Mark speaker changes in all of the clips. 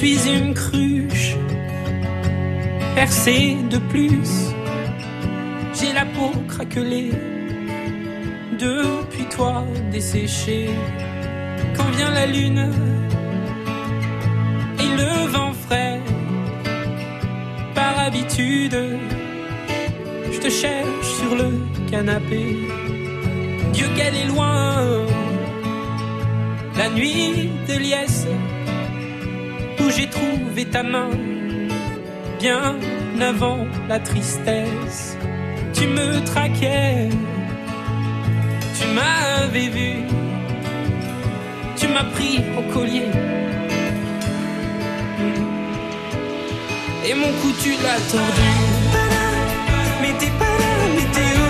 Speaker 1: suis une cruche percée de plus. J'ai la peau craquelée depuis toi desséchée. Quand vient la lune et le vent frais, par habitude, je te cherche sur le canapé. Dieu qu'elle est loin, la nuit de liesse j'ai trouvé ta main bien avant la tristesse. Tu me traquais, tu m'avais vu, tu m'as pris au collier. Et mon cou tu l'as tordu. Mais t'es pas là, mais t'es où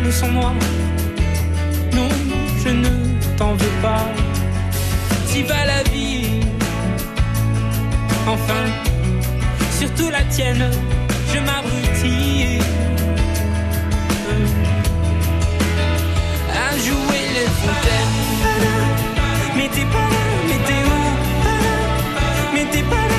Speaker 1: tiennes sont noires. Non, je ne t'en veux pas. Si va la vie, enfin, surtout la tienne, je m'abrutis à jouer les fontaines. Mais t'es pas là, mais t'es où? Mais t'es pas là,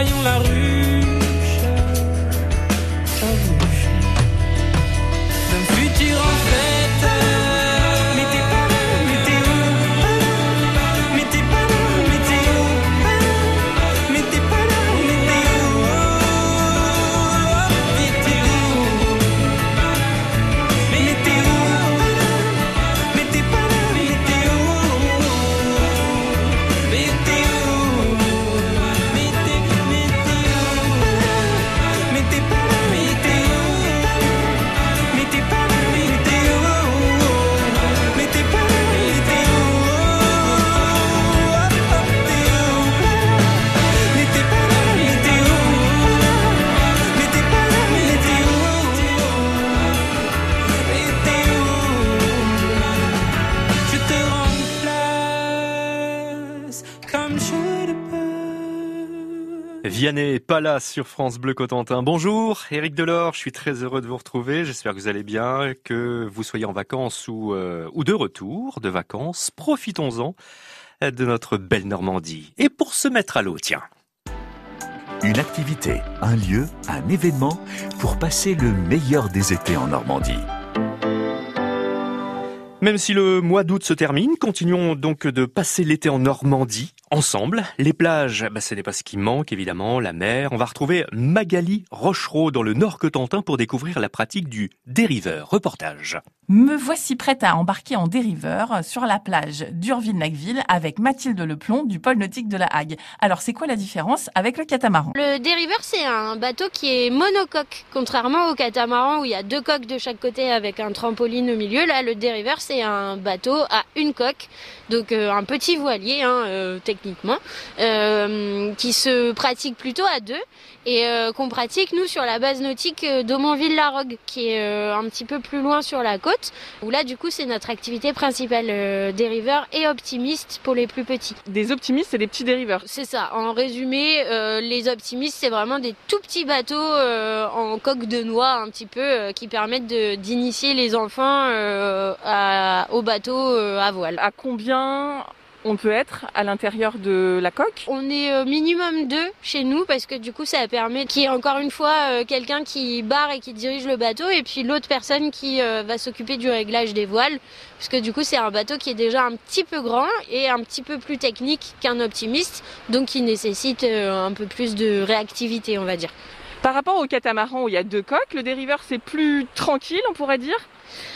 Speaker 1: soyons la ruche,
Speaker 2: Vianney Palace sur France Bleu Cotentin. Bonjour, Éric Delors, je suis très heureux de vous retrouver. J'espère que vous allez bien, que vous soyez en vacances ou, euh, ou de retour de vacances. Profitons-en de notre belle Normandie. Et pour se mettre à l'eau, tiens.
Speaker 3: Une activité, un lieu, un événement pour passer le meilleur des étés en Normandie.
Speaker 2: Même si le mois d'août se termine, continuons donc de passer l'été en Normandie, ensemble. Les plages, bah, ce n'est pas ce qui manque, évidemment, la mer. On va retrouver Magali Rochereau dans le Nord Cotentin pour découvrir la pratique du dériveur. Reportage.
Speaker 4: Me voici prête à embarquer en dériveur sur la plage d'Urville-Nacville avec Mathilde Leplomb du pôle nautique de la Hague. Alors, c'est quoi la différence avec le catamaran?
Speaker 5: Le dériveur, c'est un bateau qui est monocoque. Contrairement au catamaran où il y a deux coques de chaque côté avec un trampoline au milieu, là, le dériveur, c'est un bateau à une coque. Donc, euh, un petit voilier, hein, euh, techniquement techniquement, euh, qui se pratique plutôt à deux et euh, qu'on pratique nous sur la base nautique d'Aumonville-la-Rogue, qui est un petit peu plus loin sur la côte, où là du coup c'est notre activité principale, dériveur et optimiste pour les plus petits.
Speaker 4: Des optimistes et des petits dériveurs.
Speaker 5: C'est ça. En résumé, les optimistes c'est vraiment des tout petits bateaux en coque de noix un petit peu qui permettent d'initier les enfants au bateau à voile.
Speaker 4: À combien on peut être à l'intérieur de la coque
Speaker 5: On est au minimum deux chez nous parce que du coup ça permet qu'il y ait encore une fois euh, quelqu'un qui barre et qui dirige le bateau et puis l'autre personne qui euh, va s'occuper du réglage des voiles parce que du coup c'est un bateau qui est déjà un petit peu grand et un petit peu plus technique qu'un optimiste donc qui nécessite euh, un peu plus de réactivité on va dire.
Speaker 4: Par rapport au catamaran où il y a deux coques, le dériveur c'est plus tranquille on pourrait dire?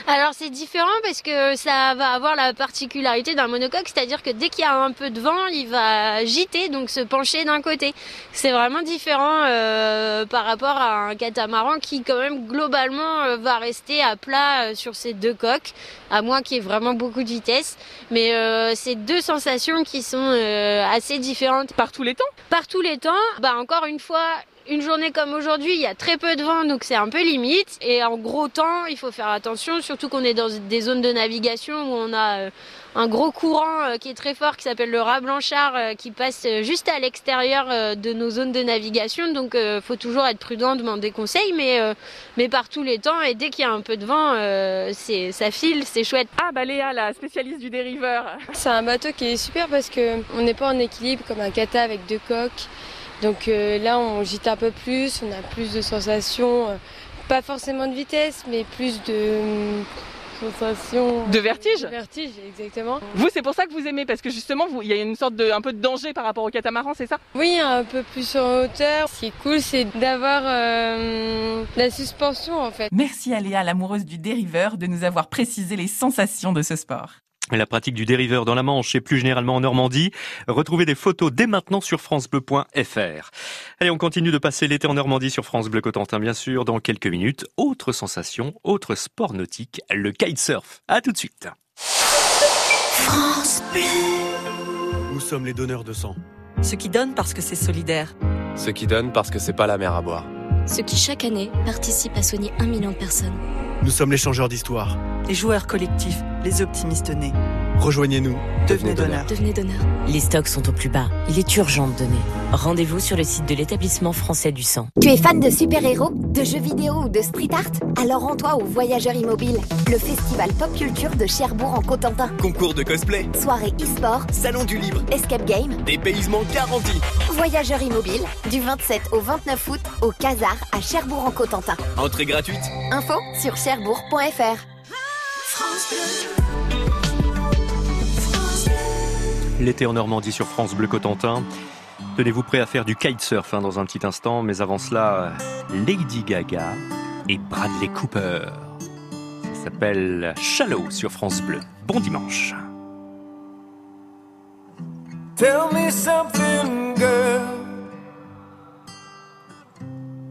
Speaker 5: Alors c'est différent parce que ça va avoir la particularité d'un monocoque, c'est-à-dire que dès qu'il y a un peu de vent, il va gîter, donc se pencher d'un côté. C'est vraiment différent euh, par rapport à un catamaran qui quand même globalement euh, va rester à plat euh, sur ses deux coques, à moins qu'il y ait vraiment beaucoup de vitesse. Mais c'est deux sensations qui sont assez différentes.
Speaker 4: Par tous les temps?
Speaker 5: Par tous les temps. Bah encore une fois, une journée comme aujourd'hui, il y a très peu de vent, donc c'est un peu limite. Et en gros temps, il faut faire attention, surtout qu'on est dans des zones de navigation où on a euh, un gros courant euh, qui est très fort, qui s'appelle le rat blanchard, euh, qui passe juste à l'extérieur de nos zones de navigation. Donc il faut toujours être prudent, demander conseil, mais, mais par tous les temps. Et dès qu'il y a un peu de vent, c'est ça file, c'est chouette.
Speaker 4: Ah bah Léa, la spécialiste du dériveur.
Speaker 6: C'est un bateau qui est super parce qu'on n'est pas en équilibre comme un kata avec deux coques. Donc euh, là, on gîte un peu plus, on a plus de sensations, euh, pas forcément de vitesse, mais plus de euh, sensations.
Speaker 4: De vertige
Speaker 6: De vertige, exactement.
Speaker 4: Vous, c'est pour ça que vous aimez, parce que justement, il y a une sorte de, un peu de danger par rapport au catamaran, c'est ça?
Speaker 6: Oui, un peu plus en hauteur. Ce qui est cool, c'est d'avoir la suspension, en fait.
Speaker 4: Merci à Léa, l'amoureuse du dériveur, de nous avoir précisé les sensations de ce sport
Speaker 2: la pratique du dériveur dans la Manche et plus généralement en Normandie. Retrouvez des photos dès maintenant sur francebleu.fr. Allez, on continue de passer l'été en Normandie sur France Bleu Cotentin, bien sûr. Dans quelques minutes, autre sensation, autre sport nautique, le kitesurf. À tout de suite.
Speaker 7: France Bleu.
Speaker 8: Nous sommes les donneurs de sang.
Speaker 9: Ceux qui donnent parce que c'est solidaire.
Speaker 10: Ceux qui donnent parce que c'est pas la mer à boire.
Speaker 11: Ceux qui chaque année participent à soigner un million de personnes.
Speaker 8: Nous sommes les changeurs d'histoire.
Speaker 9: Les joueurs collectifs, les optimistes nés.
Speaker 8: Rejoignez-nous.
Speaker 9: Devenez donneur.
Speaker 11: Devenez donneur.
Speaker 12: Les stocks sont au plus bas. Il est urgent de donner. Rendez-vous sur le site de l'établissement français du sang.
Speaker 13: Tu es fan de super-héros, de jeux vidéo ou de street art? Alors rends-toi au Voyageur Immobile, le festival pop culture de Cherbourg en Cotentin.
Speaker 8: Concours de cosplay.
Speaker 13: Soirée e-sport.
Speaker 8: Salon du livre.
Speaker 13: Escape game.
Speaker 8: Dépaysement garanti.
Speaker 13: Voyageur Immobile, du 27 au 29 août au Casar à Cherbourg en Cotentin.
Speaker 8: Entrée gratuite.
Speaker 13: Info sur cherbourg.fr.
Speaker 2: L'été en Normandie sur France Bleu Cotentin. Tenez-vous prêt à faire du kitesurf hein, dans un petit instant, mais avant cela, Lady Gaga et Bradley Cooper. Ça s'appelle Shallow sur France Bleu. Bon dimanche.
Speaker 14: Tell me something, girl.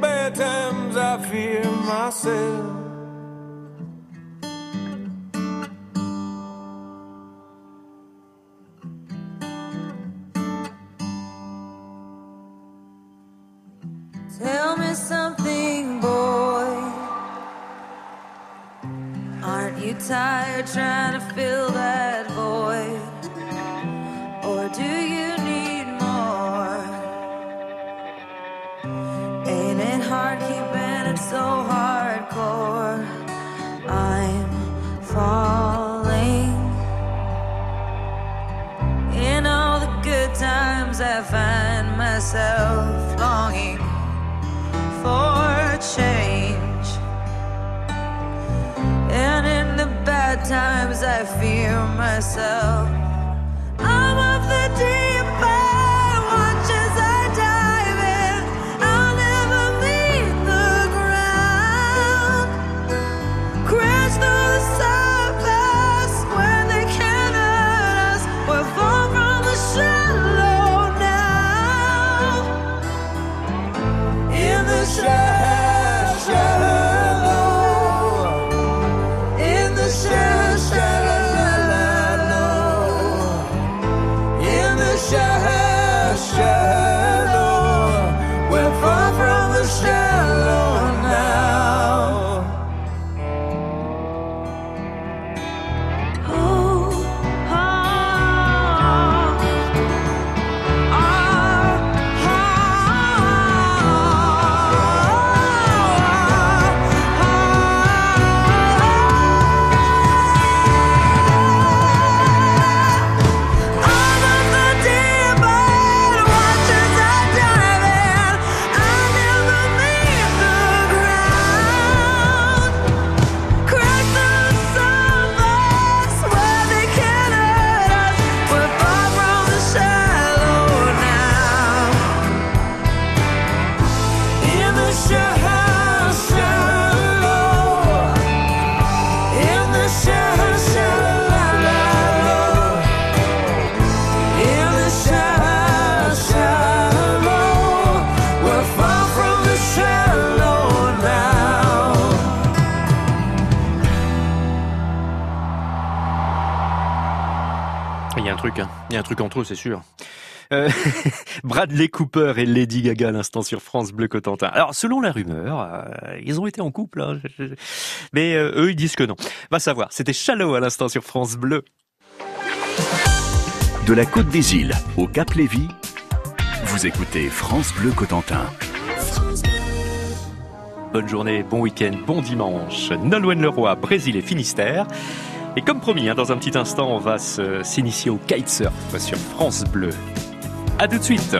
Speaker 14: Bad times, I fear myself. Myself longing for change. And in the bad times, I fear myself. I'm of the
Speaker 15: truc, hein. Il y a un truc entre eux, c'est sûr. Euh, Bradley Cooper et Lady Gaga à l'instant sur France Bleu Cotentin. Alors, selon la rumeur, euh, ils ont été en couple, hein. mais euh, eux, ils disent que non. Va savoir, c'était Shallow à l'instant sur France Bleu.
Speaker 3: De la Côte des Îles au Cap Lévy, vous écoutez France Bleu Cotentin.
Speaker 15: Bonne journée, bon week-end, bon dimanche. Nolwenn Leroy, Brésil et Finistère. Et comme promis, hein, dans un petit instant, on va s'initier au kitesurf sur France Bleu. À tout de suite.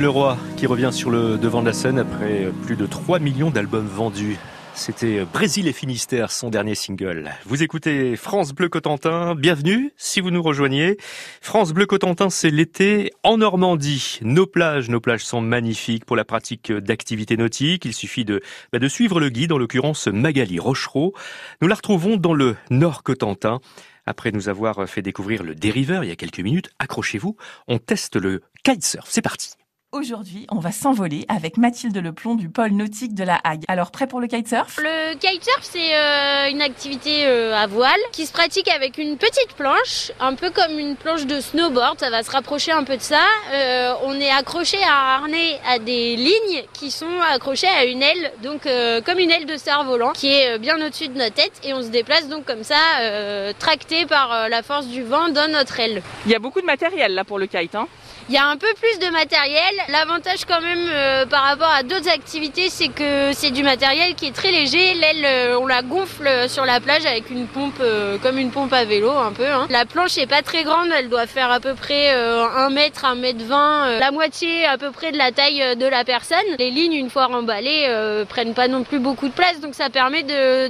Speaker 15: Leroy qui revient sur le devant de la scène après plus de 3 millions d'albums vendus. C'était Brésil et Finistère, son dernier single. Vous écoutez France Bleu Cotentin, bienvenue si vous nous rejoignez. France Bleu Cotentin, c'est l'été en Normandie. Nos plages, nos plages sont magnifiques pour la pratique d'activités nautiques. Il suffit de, bah, de suivre le guide, en l'occurrence Magali Rochereau. Nous la retrouvons dans le Nord Cotentin. Après nous avoir fait découvrir le dériveur il y a quelques minutes, accrochez-vous, on teste le kitesurf. C'est parti.
Speaker 4: Aujourd'hui, on va s'envoler avec Mathilde Leplomb du pôle nautique de la Hague. Alors, prêt pour le kitesurf?
Speaker 5: Le kitesurf, c'est euh, une activité euh, à voile qui se pratique avec une petite planche, un peu comme une planche de snowboard. Ça va se rapprocher un peu de ça. Euh, on est accroché à un harnais à des lignes qui sont accrochées à une aile, donc euh, comme une aile de cerf-volant, qui est euh, bien au-dessus de notre tête. Et on se déplace donc comme ça, euh, tracté par euh, la force du vent dans notre aile.
Speaker 7: Il y a beaucoup de matériel là pour le kite. Hein?
Speaker 5: Il y a un peu plus de matériel. L'avantage quand même euh, par rapport à d'autres activités, c'est que c'est du matériel qui est très léger. L'aile, euh, on la gonfle sur la plage avec une pompe, euh, comme une pompe à vélo un peu. hein. La planche est pas très grande, elle doit faire à peu près euh, 1 mètre, 1 mètre 20, euh, la moitié à peu près de la taille de la personne. Les lignes, une fois remballées, prennent pas non plus beaucoup de place, donc ça permet de,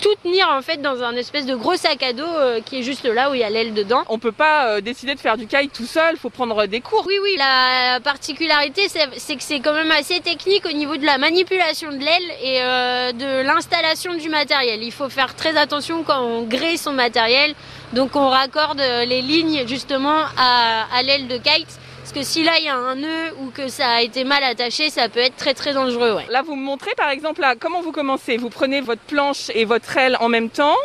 Speaker 5: tout tenir en fait dans un espèce de gros sac à dos qui est juste là où il y a l'aile dedans.
Speaker 7: On peut pas décider de faire du kite tout seul, faut prendre des
Speaker 5: Oui, oui, la particularité, c'est que c'est quand même assez technique au niveau de la manipulation de l'aile et euh, de l'installation du matériel. Il faut faire très attention quand on grée son matériel. Donc on raccorde euh, les lignes justement à, à l'aile de kite. Parce que si là il y a un nœud ou que ça a été mal attaché, ça peut être très très dangereux. Ouais.
Speaker 7: Là, vous me montrez par exemple là, comment vous commencez? Vous prenez votre planche et votre aile en même temps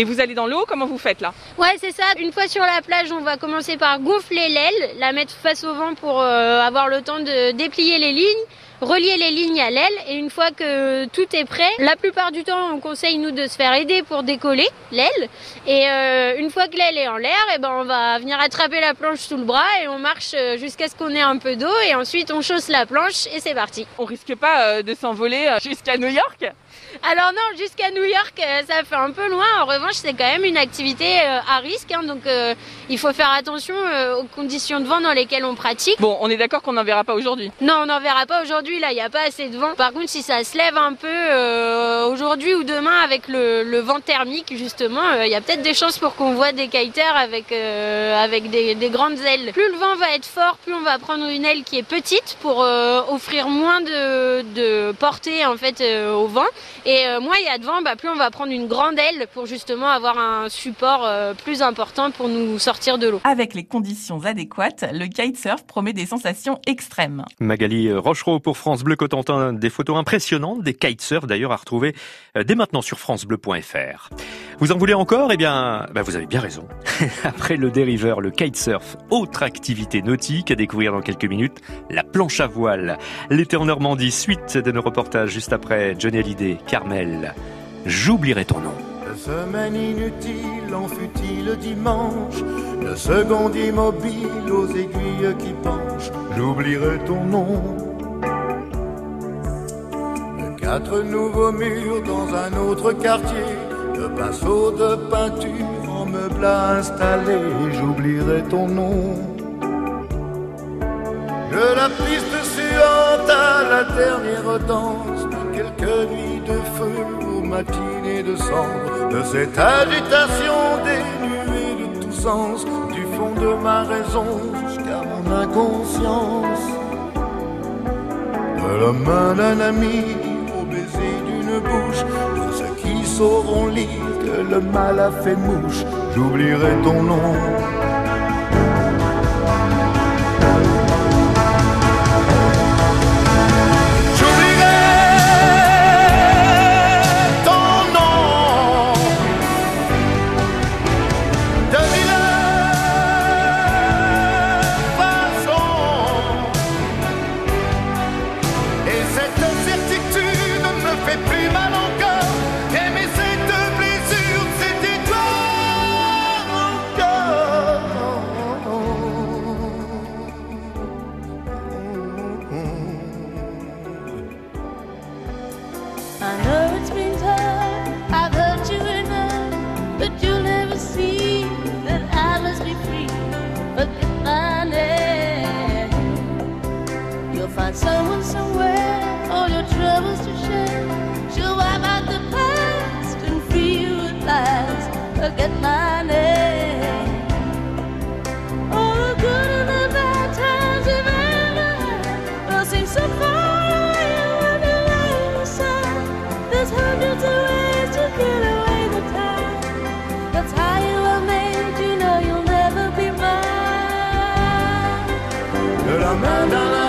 Speaker 7: et vous allez dans l'eau, comment vous faites là
Speaker 5: Ouais, c'est ça. Une fois sur la plage, on va commencer par gonfler l'aile, la mettre face au vent pour euh, avoir le temps de déplier les lignes, relier les lignes à l'aile. Et une fois que tout est prêt, la plupart du temps, on conseille nous de se faire aider pour décoller l'aile. Et euh, une fois que l'aile est en l'air, et ben on va venir attraper la planche sous le bras et on marche euh, jusqu'à ce qu'on ait un peu d'eau. Et ensuite, on chausse la planche et c'est parti.
Speaker 7: On risque pas de s'envoler jusqu'à New York
Speaker 5: Alors non, jusqu'à New York, euh, ça fait un peu loin. En revanche, c'est quand même une activité euh, à risque, hein, donc euh, il faut faire attention aux conditions de vent dans lesquelles on pratique.
Speaker 7: Bon, on est d'accord qu'on n'en verra pas aujourd'hui.
Speaker 5: Non, on n'en verra pas aujourd'hui. Là, il n'y a pas assez de vent. Par contre, si ça se lève un peu euh, aujourd'hui ou demain avec le, le vent thermique, justement, euh, il y a peut-être des chances pour qu'on voit des kiters avec avec des, des grandes ailes. Plus le vent va être fort, plus on va prendre une aile qui est petite pour offrir moins de, de portée en fait au vent. Et euh, moins il y a de vent, bah, plus on va prendre une grande aile pour justement avoir un support euh, plus important pour nous sortir de l'eau.
Speaker 4: Avec les conditions adéquates, le kitesurf promet des sensations extrêmes.
Speaker 2: Magali Rochereau pour France Bleu Cotentin, des photos impressionnantes, des kitesurfs d'ailleurs à retrouver euh, dès maintenant sur francebleu.fr. Vous en voulez encore? Eh bien, bah vous avez bien raison. Après le dériveur, le kitesurf, autre activité nautique à découvrir dans quelques minutes, la planche à voile. L'été en Normandie, suite de nos reportages juste après Johnny Hallyday, Carmel. J'oublierai ton nom.
Speaker 16: De semaine inutile en fut-il dimanche, de seconde immobile aux aiguilles qui penchent, j'oublierai ton nom. De quatre nouveaux murs dans un autre quartier, de pinceaux de peinture en meubles à installer, j'oublierai ton nom. De la piste suante à la dernière danse, de quelques nuits de feu aux matinées de cendre, de cette agitation dénuée de tout sens, du fond de ma raison jusqu'à mon inconscience. De la main d'un ami au baiser d'une bouche, pour ceux qui sauront lire que le mal a fait mouche, j'oublierai ton nom. De la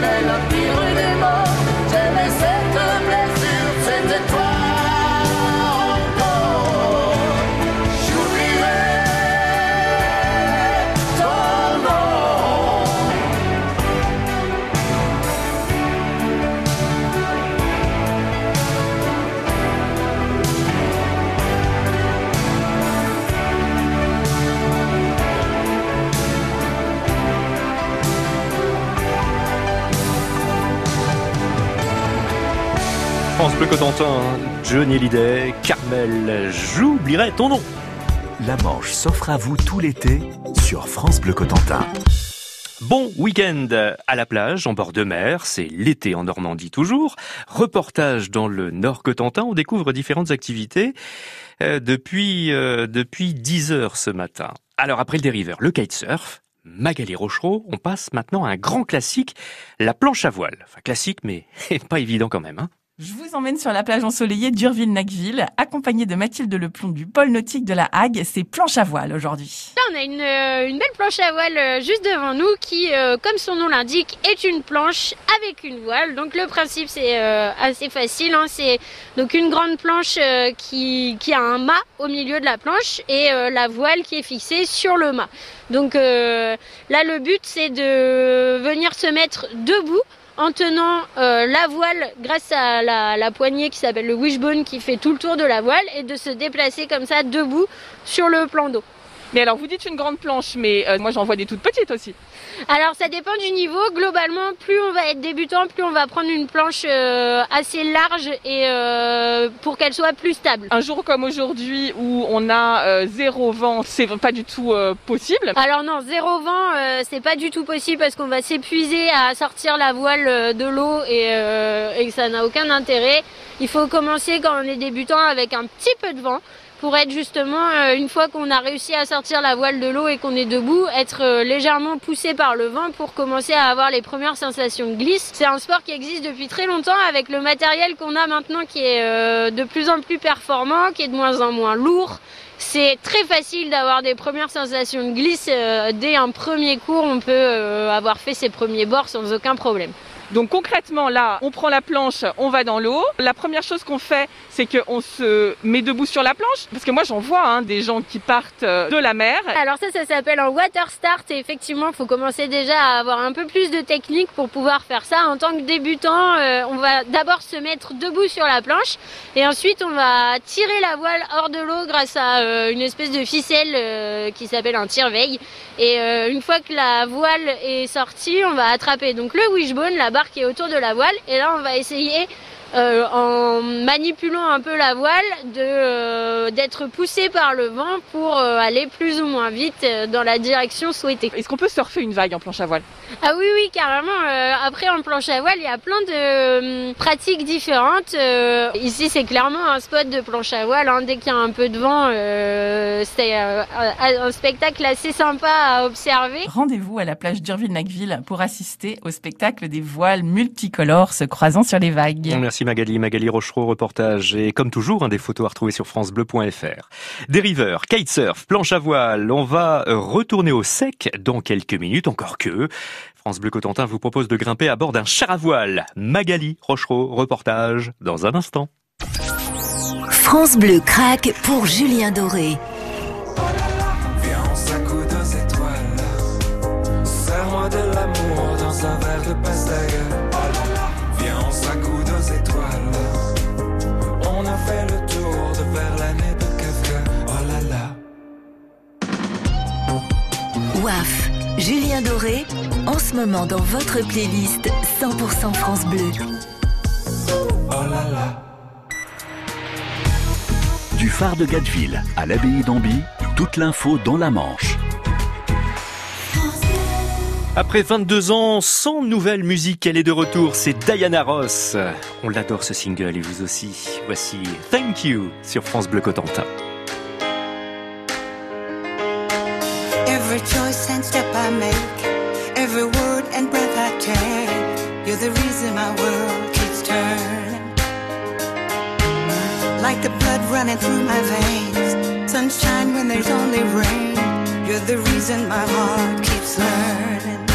Speaker 16: de
Speaker 2: Bleu Cotentin, Johnny Hallyday, Carmel, j'oublierai ton nom.
Speaker 3: La Manche s'offre à vous tout l'été sur France Bleu Cotentin.
Speaker 2: Bon week-end à la plage, en bord de mer, c'est l'été en Normandie toujours. Reportage dans le Nord Cotentin, on découvre différentes activités euh, depuis euh, depuis 10 heures ce matin. Alors après le dériveur, le kitesurf, Magali Rochereau, on passe maintenant à un grand classique, la planche à voile. Enfin classique mais pas évident quand même. Hein
Speaker 4: je vous emmène sur la plage ensoleillée d'Urville-Nacville, accompagnée de Mathilde Leplomb du pôle nautique de la Hague. C'est planche à voile aujourd'hui.
Speaker 5: Là, on a une, euh, belle planche à voile euh, juste devant nous qui, euh, comme son nom l'indique, est une planche avec une voile. Donc le principe, c'est assez facile. Hein. C'est donc une grande planche qui, a un mât au milieu de la planche et la voile qui est fixée sur le mât. Donc là, le but, c'est de venir se mettre debout en tenant euh, la voile grâce à la, poignée qui s'appelle le wishbone qui fait tout le tour de la voile et de se déplacer comme ça debout sur le plan d'eau.
Speaker 7: Mais alors vous dites une grande planche, mais euh, moi j'en vois des toutes petites aussi.
Speaker 5: Alors ça dépend du niveau. Globalement, plus on va être débutant, plus on va prendre une planche euh, assez large et euh, pour qu'elle soit plus stable.
Speaker 7: Un jour comme aujourd'hui où on a zéro vent, c'est pas du tout possible.
Speaker 5: Alors non, zéro vent, c'est pas du tout possible parce qu'on va s'épuiser à sortir la voile de l'eau et, et ça n'a aucun intérêt. Il faut commencer quand on est débutant avec un petit peu de vent pour être justement, euh, une fois qu'on a réussi à sortir la voile de l'eau et qu'on est debout, être euh, légèrement poussé par le vent pour commencer à avoir les premières sensations de glisse. C'est un sport qui existe depuis très longtemps avec le matériel qu'on a maintenant qui est euh, de plus en plus performant, qui est de moins en moins lourd. C'est très facile d'avoir des premières sensations de glisse. Dès un premier cours, on peut avoir fait ses premiers bords sans aucun problème.
Speaker 7: Donc concrètement, là, on prend la planche, on va dans l'eau. La première chose qu'on fait, c'est qu'on se met debout sur la planche. Parce que moi, j'en vois hein, des gens qui partent euh, de la mer.
Speaker 5: Alors ça, ça s'appelle un water start. Et effectivement, il faut commencer déjà à avoir un peu plus de technique pour pouvoir faire ça. En tant que débutant, euh, on va d'abord se mettre debout sur la planche. Et ensuite, on va tirer la voile hors de l'eau grâce à euh, une espèce de ficelle qui s'appelle un tire-veille. Et une fois que la voile est sortie, on va attraper donc le wishbone, qui est autour de la voile. Et là, on va essayer euh, en manipulant un peu la voile, de euh, d'être poussé par le vent pour euh, aller plus ou moins vite dans la direction souhaitée.
Speaker 7: Est-ce qu'on peut surfer une vague en planche à voile?
Speaker 5: Ah oui, oui, carrément. après, en planche à voile, il y a plein de pratiques différentes. ici, c'est clairement un spot de planche à voile. Hein. Dès qu'il y a un peu de vent, c'est un spectacle assez sympa à observer.
Speaker 4: Rendez-vous à la plage d'Urville-Nacville pour assister au spectacle des voiles multicolores se croisant sur les vagues.
Speaker 2: Merci Magali, Magali Rochereau, reportage. Et comme toujours, hein, des photos à retrouver sur francebleu.fr. Dériveur, kitesurf, planche à voile, on va retourner au sec dans quelques minutes, encore que. France Bleu Cotentin vous propose de grimper à bord d'un char à voile. Magali Rochereau, reportage dans un instant.
Speaker 17: France Bleu craque pour Julien Doré. Julien Doré, en ce moment dans votre playlist 100% France Bleu.
Speaker 18: Oh là là.
Speaker 3: Du phare de Gatteville à l'abbaye d'Amby, toute l'info dans la Manche.
Speaker 2: Après 22 ans, sans nouvelle musique, elle est de retour, c'est Diana Ross. On l'adore ce single et vous aussi. Voici Thank You sur France Bleu Cotentin.
Speaker 19: Every and step I make, every word and breath I take, you're the reason my world keeps turning. Like the blood running through my veins, sunshine when there's only rain, you're the reason my heart keeps learning.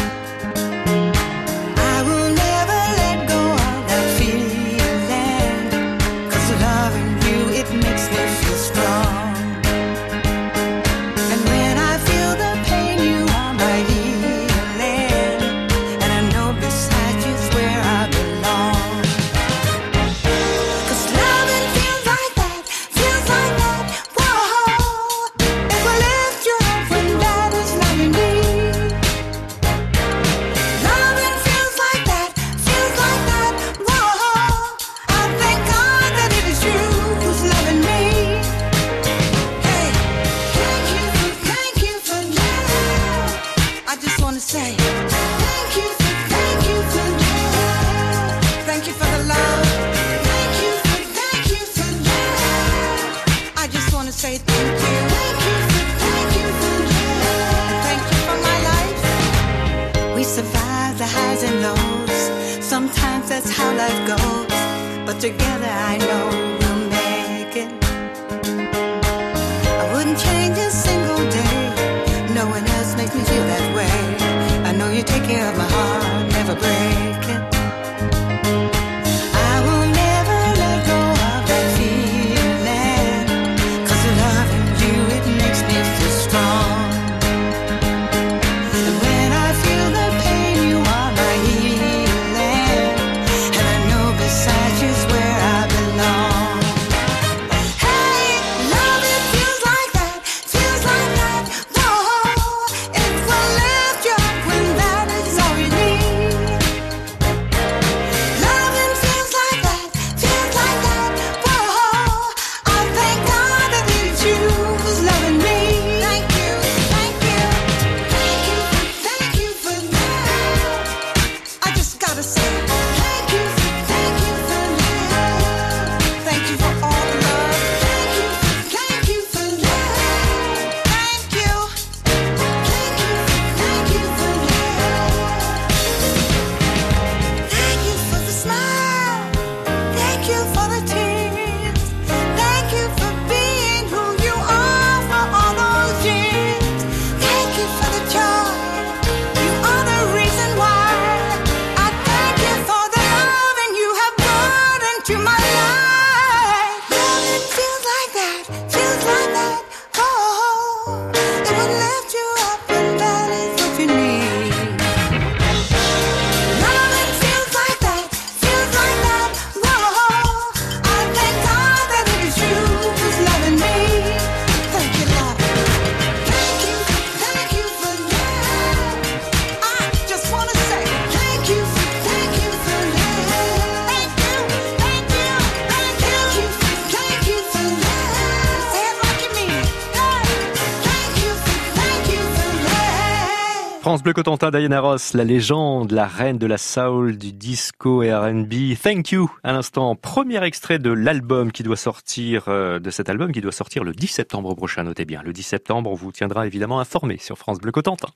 Speaker 2: France Bleu Cotentin, Diana Ross, la légende, la reine de la soul, du disco et R&B. Thank you. À l'instant, premier extrait de l'album qui doit sortir, euh, de cet album qui doit sortir le 10 septembre prochain. Notez bien, le 10 septembre, on vous tiendra évidemment informé sur France Bleu Cotentin.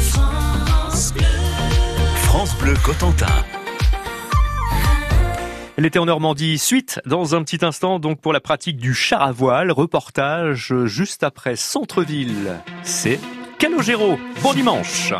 Speaker 3: France Bleu, France Bleu Cotentin.
Speaker 2: L'été en Normandie, suite dans un petit instant donc pour la pratique du char à voile, reportage juste après centre-ville. C'est Calogero. Bon dimanche.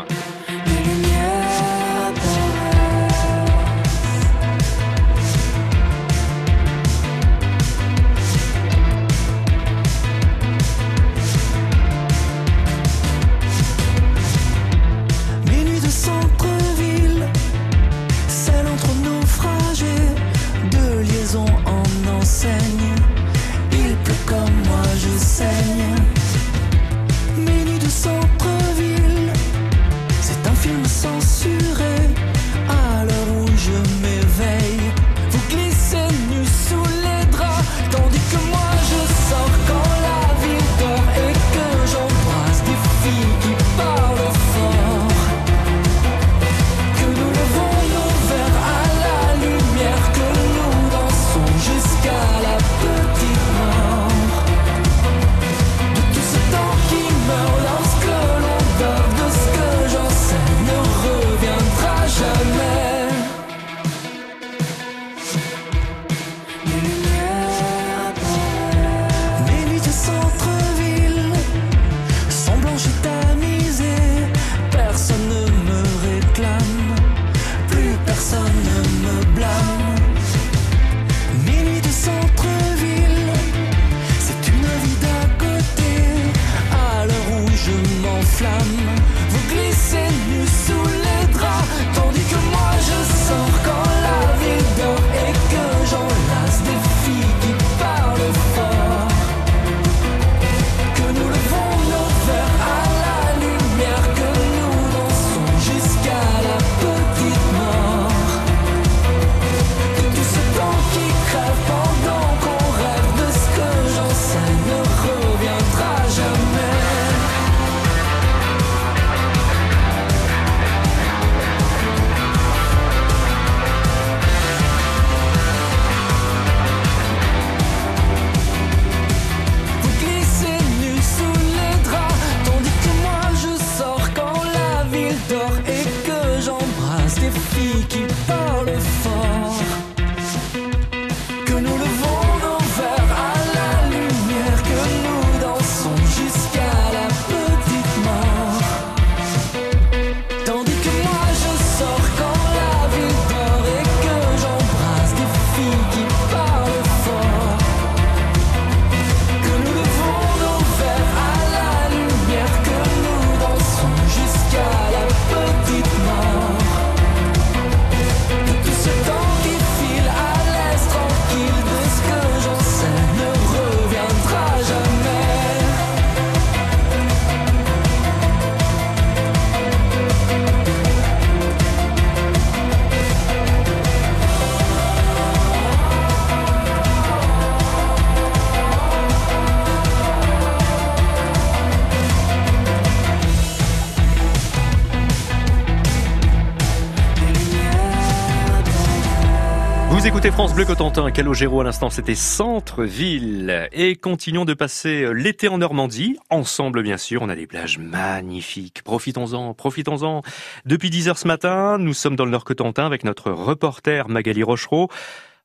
Speaker 2: France Bleu Cotentin, Calogero à l'instant, c'était Centre-Ville. Et continuons de passer l'été en Normandie, ensemble bien sûr, on a des plages magnifiques. Profitons-en, profitons-en. Depuis 10 heures ce matin, nous sommes dans le Nord Cotentin avec notre reporter Magali Rochereau.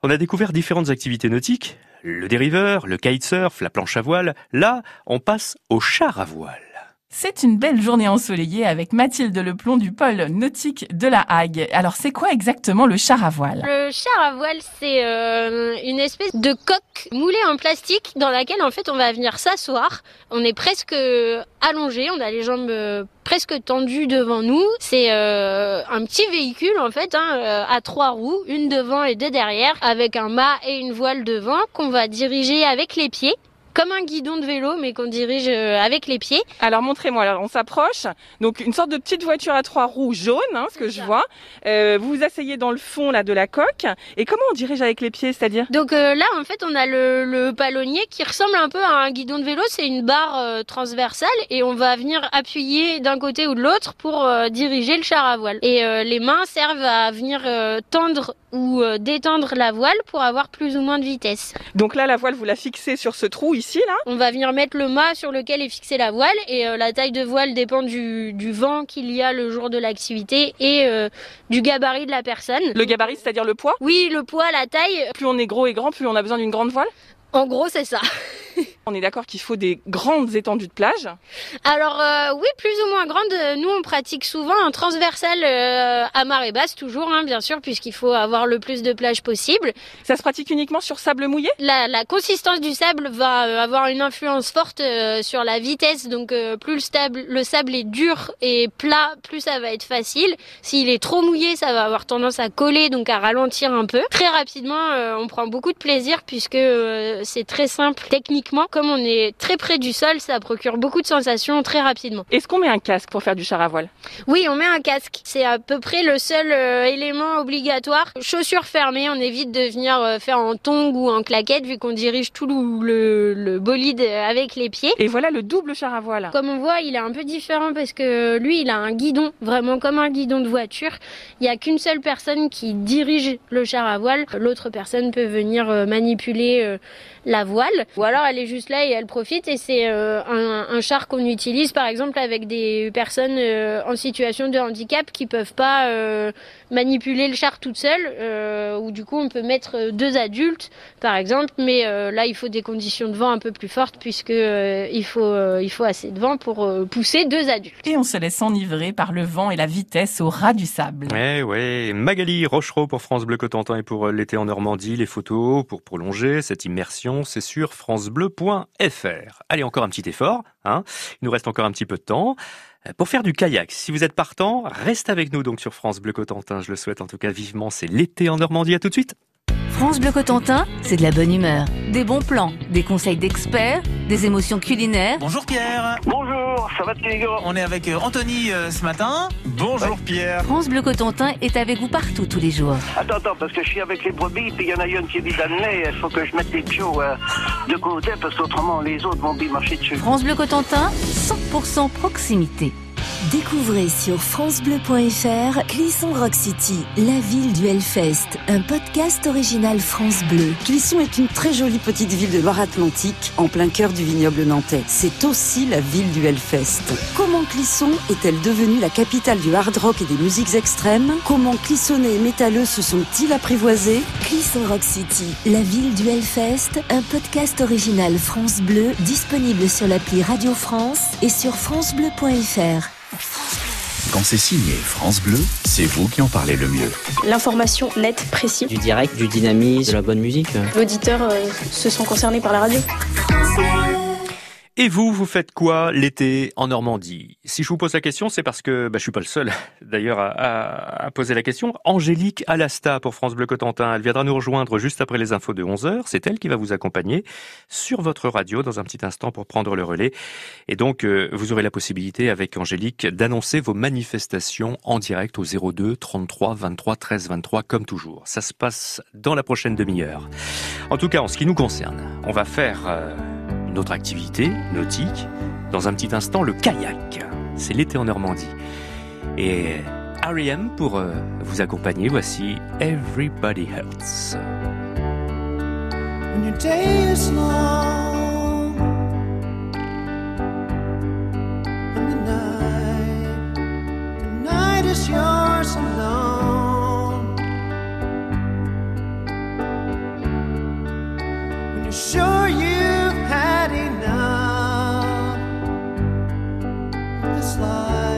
Speaker 2: On a découvert différentes activités nautiques, le dériveur, le kitesurf, la planche à voile. Là, on passe au char à voile.
Speaker 4: C'est une belle journée ensoleillée avec Mathilde Leplon du pôle nautique de la Hague. Alors c'est quoi exactement le char à voile?
Speaker 5: Le char à voile, c'est euh, une espèce de coque moulée en plastique dans laquelle en fait on va venir s'asseoir. On est presque allongé, on a les jambes euh, presque tendues devant nous. C'est euh, un petit véhicule en fait hein, à trois roues, une devant et deux derrière, avec un mât et une voile devant qu'on va diriger avec les pieds. Comme un guidon de vélo, mais qu'on dirige euh, avec les pieds.
Speaker 7: Alors montrez-moi, alors on s'approche. Donc une sorte de petite voiture à trois roues jaune, hein, ce que je vois. Euh, vous vous asseyez dans le fond là de la coque. Et comment on dirige avec les pieds, c'est-à-dire?
Speaker 5: Donc euh, là, en fait, on a le, le palonnier qui ressemble un peu à un guidon de vélo. C'est une barre euh, transversale et on va venir appuyer d'un côté ou de l'autre pour diriger le char à voile. Et les mains servent à venir tendre ou détendre la voile pour avoir plus ou moins de vitesse.
Speaker 7: Donc là, la voile, vous la fixez sur ce trou ici, là.
Speaker 5: On va venir mettre le mât sur lequel est fixée la voile et euh, la taille de voile dépend du, du vent qu'il y a le jour de l'activité et euh, du gabarit de la personne.
Speaker 7: Le gabarit, c'est-à-dire le poids?
Speaker 5: Oui, le poids, la taille.
Speaker 7: Plus on est gros et grand, plus on a besoin d'une grande voile?
Speaker 5: En gros, c'est ça.
Speaker 7: On est d'accord qu'il faut des grandes étendues de plage.
Speaker 5: Alors euh, oui, plus ou moins grande. Euh, Nous, on pratique souvent un transversal euh, à marée basse, toujours, hein, bien sûr, puisqu'il faut avoir le plus de plage possible.
Speaker 7: Ça se pratique uniquement sur sable mouillé?
Speaker 5: La, la consistance du sable va euh, avoir une influence forte euh, sur la vitesse. Donc plus le sable, le sable est dur et plat, plus ça va être facile. S'il est trop mouillé, ça va avoir tendance à coller, donc à ralentir un peu. Très rapidement, on prend beaucoup de plaisir puisque c'est très simple techniquement. Comme on est très près du sol, ça procure beaucoup de sensations très rapidement.
Speaker 7: Est-ce qu'on met un casque pour faire du char à voile?
Speaker 5: Oui, on met un casque. C'est à peu près le seul euh, élément obligatoire. Chaussures fermées, on évite de venir euh, faire en tongs ou en claquettes vu qu'on dirige tout le, le, bolide euh, avec les pieds.
Speaker 7: Et voilà le double char à voile.
Speaker 5: Comme on voit, il est un peu différent parce que lui, il a un guidon, vraiment comme un guidon de voiture. Il n'y a qu'une seule personne qui dirige le char à voile. L'autre personne peut venir manipuler la voile. Ou alors elle est juste là et elle profite. Et c'est euh, un, un char qu'on utilise par exemple avec des personnes euh, en situation de handicap qui peuvent pas euh, manipuler le char toute seule. Euh, ou du coup on peut mettre deux adultes par exemple. Mais euh, là il faut des conditions de vent un peu plus fortes puisque euh, il, faut, euh, il faut assez de vent pour euh, pousser deux adultes.
Speaker 4: Et on se laisse enivrer par le vent et la vitesse au ras du sable.
Speaker 2: Ouais, ouais. Magali Rochereau pour France Bleu Cotentin et pour l'été en Normandie, les photos pour prolonger cette immersion, c'est sur Allez, encore un petit effort, hein. Il nous reste encore un petit peu de temps. Euh, Pour faire du kayak, si vous êtes partant, reste avec nous donc sur France Bleu Cotentin, je le souhaite en tout cas vivement, c'est l'été en Normandie, à tout de suite.
Speaker 17: France Bleu Cotentin, c'est de la bonne humeur, des bons plans, des conseils d'experts, des émotions culinaires.
Speaker 20: Bonjour Pierre.
Speaker 21: Bonjour, ça va les gars
Speaker 20: On est avec euh, Anthony euh, ce matin. Bonjour Pierre.
Speaker 17: France Bleu Cotentin est avec vous partout tous les jours.
Speaker 21: Attends, attends, parce que je suis avec les brebis, puis il y en a une qui le nez, il faut que je mette les piots euh, de côté, parce qu'autrement les autres vont bien marcher dessus.
Speaker 17: France Bleu Cotentin, 100% proximité. Découvrez sur francebleu.fr Clisson Rock City, la ville du Hellfest, un podcast original France Bleu.
Speaker 22: Clisson est une très jolie petite ville de Loire-Atlantique, en plein cœur du vignoble nantais. C'est aussi la ville du Hellfest. Comment Clisson est-elle devenue la capitale du hard rock et des musiques extrêmes? Comment Clissonnais et métalleux se sont-ils apprivoisés?
Speaker 17: Clisson Rock City, la ville du Hellfest, un podcast original France Bleu disponible sur l'appli Radio France et sur francebleu.fr.
Speaker 3: Quand c'est signé France Bleu, c'est vous qui en parlez le mieux.
Speaker 23: L'information nette, précise.
Speaker 24: Du direct, du dynamisme, de la bonne musique.
Speaker 23: L'auditeur euh, se sent concerné par la radio.
Speaker 2: Et vous, vous faites quoi l'été en Normandie? Si je vous pose la question, c'est parce que bah, je suis pas le seul, d'ailleurs, à, poser la question. Angélique Alasta pour France Bleu Cotentin, elle viendra nous rejoindre juste après les infos de 11h. C'est elle qui va vous accompagner sur votre radio dans un petit instant pour prendre le relais. Et donc, euh, vous aurez la possibilité avec Angélique d'annoncer vos manifestations en direct au 02 33 23 13 23 comme toujours. Ça se passe dans la prochaine demi-heure. En tout cas, en ce qui nous concerne, on va faire euh, une autre activité nautique. Dans un petit instant, le kayak. C'est l'été en Normandie. Et R.E.M. pour euh, vous accompagner, voici Everybody Hurts.
Speaker 18: When your day is long and the night, the night is yours
Speaker 2: Slide.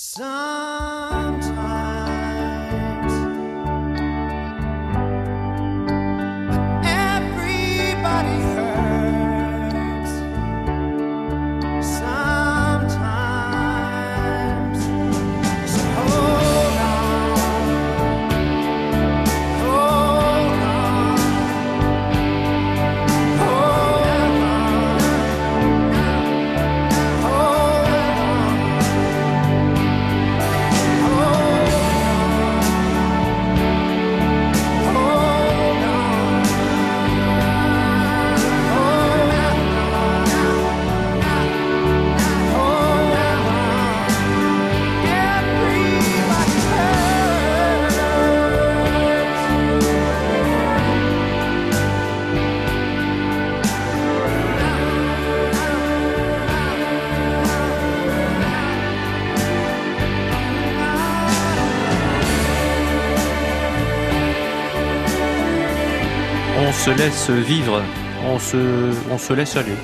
Speaker 2: Some laisse vivre, on se, on se laisse aller.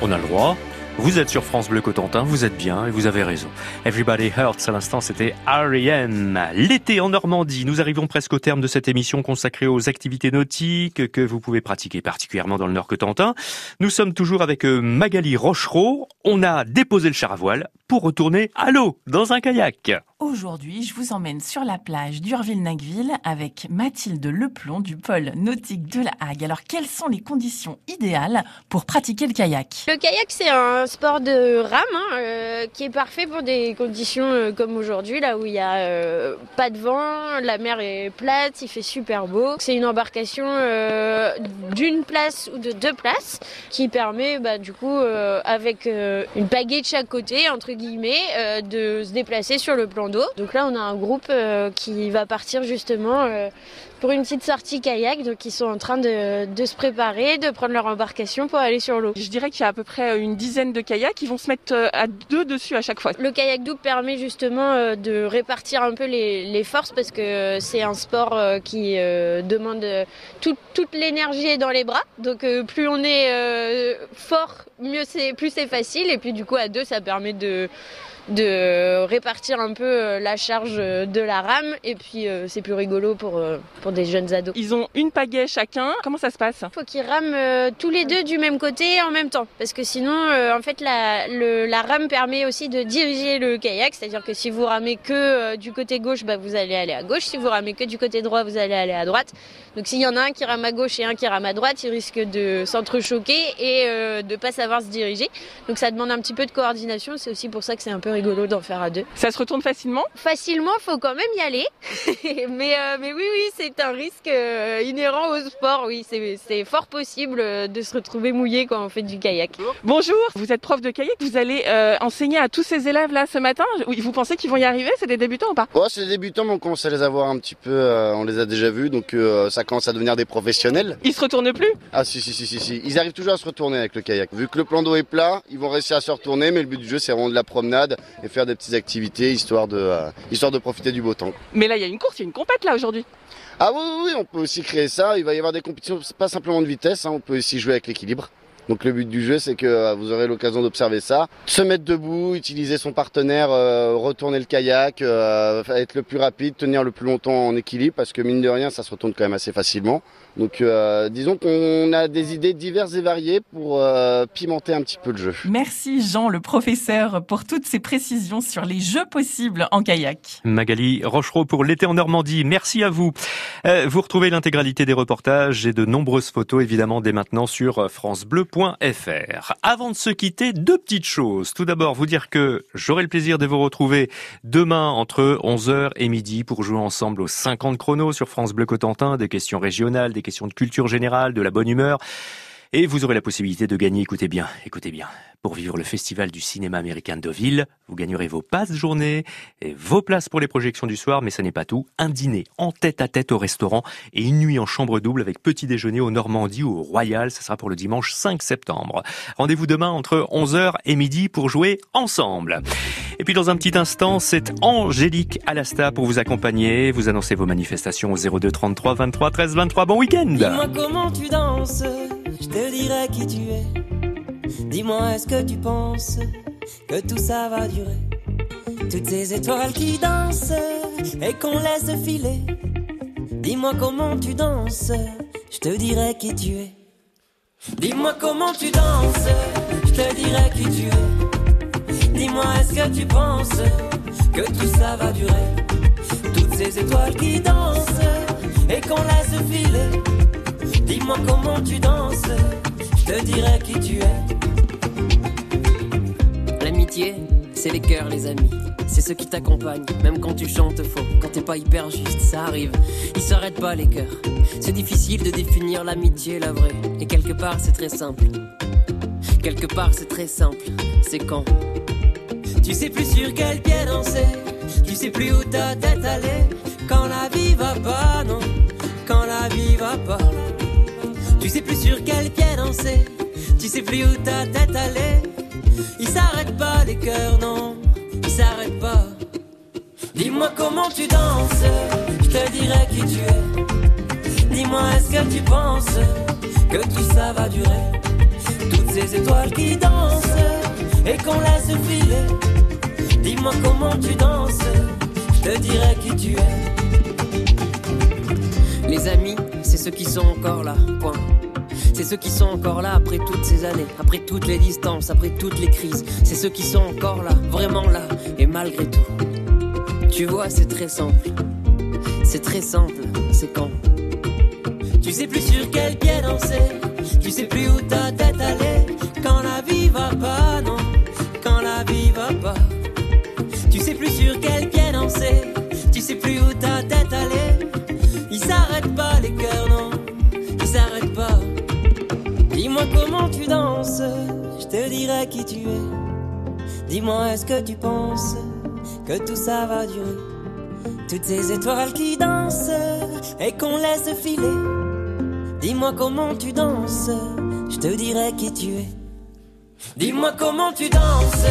Speaker 2: On a le droit. Vous êtes sur France Bleu Cotentin, vous êtes bien et vous avez raison. Everybody Hurts, à l'instant, c'était R.E.M. L'été en Normandie, nous arrivons presque au terme de cette émission consacrée aux activités nautiques que vous pouvez pratiquer particulièrement dans le Nord Cotentin. Nous sommes toujours avec euh, Magali Rochereau. On a déposé le char à voile pour retourner à l'eau, dans un kayak.
Speaker 4: Aujourd'hui, je vous emmène sur la plage d'Urville-Nacville avec Mathilde Leplon du pôle nautique de la Hague. Alors, quelles sont les conditions idéales pour pratiquer le kayak?
Speaker 5: Le kayak, c'est un sport de rame hein, euh, qui est parfait pour des conditions euh, comme aujourd'hui, là où il n'y a euh, pas de vent, la mer est plate, il fait super beau. C'est une embarcation d'une place ou de deux places qui permet, bah, du coup, avec une pagaie de chaque côté, entre guillemets, de se déplacer sur le plan d'eau. Donc là, on a un groupe euh, qui va partir justement euh, pour une petite sortie kayak. Donc ils sont en train de, de se préparer, de prendre leur embarcation pour aller sur l'eau.
Speaker 7: Je dirais qu'il y a à peu près une dizaine de kayaks qui vont se mettre euh, à deux dessus à chaque fois.
Speaker 5: Le kayak double permet justement de répartir un peu les, les forces parce que c'est un sport qui demande tout- toute l'énergie est dans les bras. Donc plus on est fort, mieux c'est, plus c'est facile. Et puis du coup à deux ça permet de de répartir un peu euh, la charge euh, de la rame et puis euh, c'est plus rigolo pour, euh, pour des jeunes ados.
Speaker 7: Ils ont une pagaie chacun. Comment ça se passe?
Speaker 5: Faut qu'ils rament euh, tous les deux du même côté en même temps. Parce que sinon, en fait, la, le- la rame permet aussi de diriger le kayak. C'est-à-dire que si vous ramez que du côté gauche, bah, vous allez aller à gauche. Si vous ramez que du côté droit, vous allez aller à droite. Donc s'il y en a un qui rame à gauche et un qui rame à droite, ils risquent de s'entrechoquer et de pas savoir se diriger. Donc ça demande un petit peu de coordination. C'est aussi pour ça que c'est un peu rigolo d'en faire à deux.
Speaker 7: Ça se retourne facilement
Speaker 5: Facilement, faut quand même y aller. mais, euh, mais oui, oui, c'est un risque euh, inhérent au sport. Oui, c'est c'est fort possible euh, de se retrouver mouillé quand on fait du kayak.
Speaker 7: Bonjour, vous êtes prof de kayak, vous allez euh, enseigner à tous ces élèves là ce matin. Oui, Vous pensez qu'ils vont y arriver C'est des débutants ou pas?
Speaker 25: Ouais, c'est des débutants, mais on commence à les avoir un petit peu, euh, on les a déjà vus, donc euh, ça commence à devenir des professionnels.
Speaker 7: Ils se retournent plus?
Speaker 25: Ah si, si, si, si, si. Ils arrivent toujours à se retourner avec le kayak. Vu que le plan d'eau est plat, ils vont réussir à se retourner, mais le but du jeu, c'est vraiment de la promenade et faire des petites activités, histoire de, euh, histoire de profiter du beau temps.
Speaker 7: Mais là, il y a une course, il y a une compète là aujourd'hui.
Speaker 25: Ah oui, oui, oui, on peut aussi créer ça. Il va y avoir des compétitions, pas simplement de vitesse, hein, on peut aussi jouer avec l'équilibre. Donc le but du jeu, c'est que euh, vous aurez l'occasion d'observer ça, se mettre debout, utiliser son partenaire, euh, retourner le kayak, euh, être le plus rapide, tenir le plus longtemps en équilibre, parce que mine de rien, ça se retourne quand même assez facilement. Donc euh, disons qu'on a des idées diverses et variées pour euh, pimenter un petit peu le jeu.
Speaker 4: Merci Jean, le professeur, pour toutes ces précisions sur les jeux possibles en kayak.
Speaker 2: Magali Rochereau pour l'été en Normandie. Merci à vous. Euh, vous retrouvez l'intégralité des reportages et de nombreuses photos évidemment dès maintenant sur francebleu.fr. Avant de se quitter, deux petites choses. Tout d'abord, vous dire que j'aurai le plaisir de vous retrouver demain entre 11h et midi pour jouer ensemble aux 50 chronos sur France Bleu Cotentin, des questions régionales, des questions de culture générale, de la bonne humeur. Et vous aurez la possibilité de gagner, écoutez bien, écoutez bien, pour vivre le Festival du cinéma américain de Deauville. Vous gagnerez vos passes journée et vos places pour les projections du soir, mais ça n'est pas tout. Un dîner en tête à tête au restaurant et une nuit en chambre double avec petit déjeuner au Normandie ou au Royal. Ça sera pour le dimanche 5 septembre. Rendez-vous demain entre 11h et midi pour jouer ensemble. Et puis dans un petit instant, c'est Angélique Alasta pour vous accompagner. Vous annoncez vos manifestations au 02 33 23 13 23. Bon week-end
Speaker 18: Dis-moi comment tu danses, je te dirai qui tu es. Dis-moi est-ce que tu penses que tout ça va durer? Toutes ces étoiles qui dansent et qu'on laisse filer. Dis-moi comment tu danses, je te dirai qui tu es.
Speaker 26: Dis-moi comment tu danses, je te dirai qui tu es. Dis-moi est-ce que tu penses que tout ça va durer? Toutes ces étoiles qui dansent et qu'on laisse filer. Dis-moi comment tu danses, te dirai qui tu es.
Speaker 27: L'amitié, c'est les cœurs, les amis. C'est ceux qui t'accompagnent, même quand tu chantes faux, quand t'es pas hyper juste, ça arrive. Ils s'arrêtent pas les cœurs. C'est difficile de définir l'amitié, la vraie. Et quelque part, c'est très simple. Quelque part, c'est très simple. C'est quand?
Speaker 26: Tu sais plus sur quel pied danser, tu sais plus où ta tête allait. Quand la vie va pas, non, quand la vie va pas. Tu sais plus sur quel pied danser, tu sais plus où ta tête allait. Ils s'arrêtent pas les cœurs, non, ils s'arrêtent pas. Dis-moi comment tu danses, je te dirai qui tu es. Dis-moi est-ce que tu penses que tout ça va durer? Toutes ces étoiles qui dansent et qu'on laisse filer. Dis-moi comment tu danses, je te dirai qui tu es.
Speaker 27: Les amis, ceux qui sont encore là, point. C'est ceux qui sont encore là après toutes ces années, après toutes les distances, après toutes les crises. C'est ceux qui sont encore là, vraiment là, et malgré tout. Tu vois, c'est très simple. C'est très simple, c'est quand
Speaker 26: Tu sais plus sur quel pied danser, tu sais plus où ta tête allait. Quand la vie va pas, non, quand la vie va pas. Tu sais plus sur quel pied danser, tu sais plus où ta je te dirai qui tu es. Dis-moi est-ce que tu penses que tout ça va durer? Toutes ces étoiles qui dansent et qu'on laisse filer. Dis-moi comment tu danses, je te dirai qui tu es. Dis-moi comment tu danses,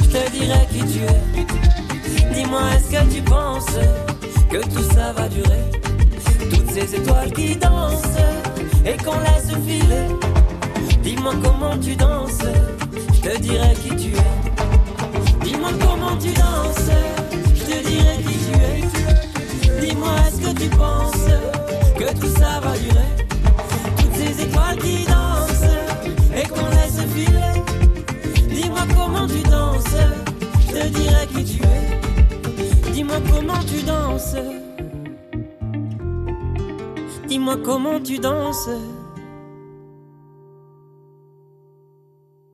Speaker 26: je te dirai qui tu es. Dis-moi est-ce que tu penses que tout ça va durer? Toutes ces étoiles qui dansent et qu'on laisse filer. Dis-moi comment tu danses, je te dirai qui tu es. Dis-moi comment tu danses, je te dirai qui tu es. Dis-moi est-ce que tu penses que tout ça va durer Toutes ces étoiles qui dansent et qu'on laisse filer. Dis-moi comment tu danses, je te dirai qui tu es. Dis-moi comment tu danses. Dis-moi comment tu danses.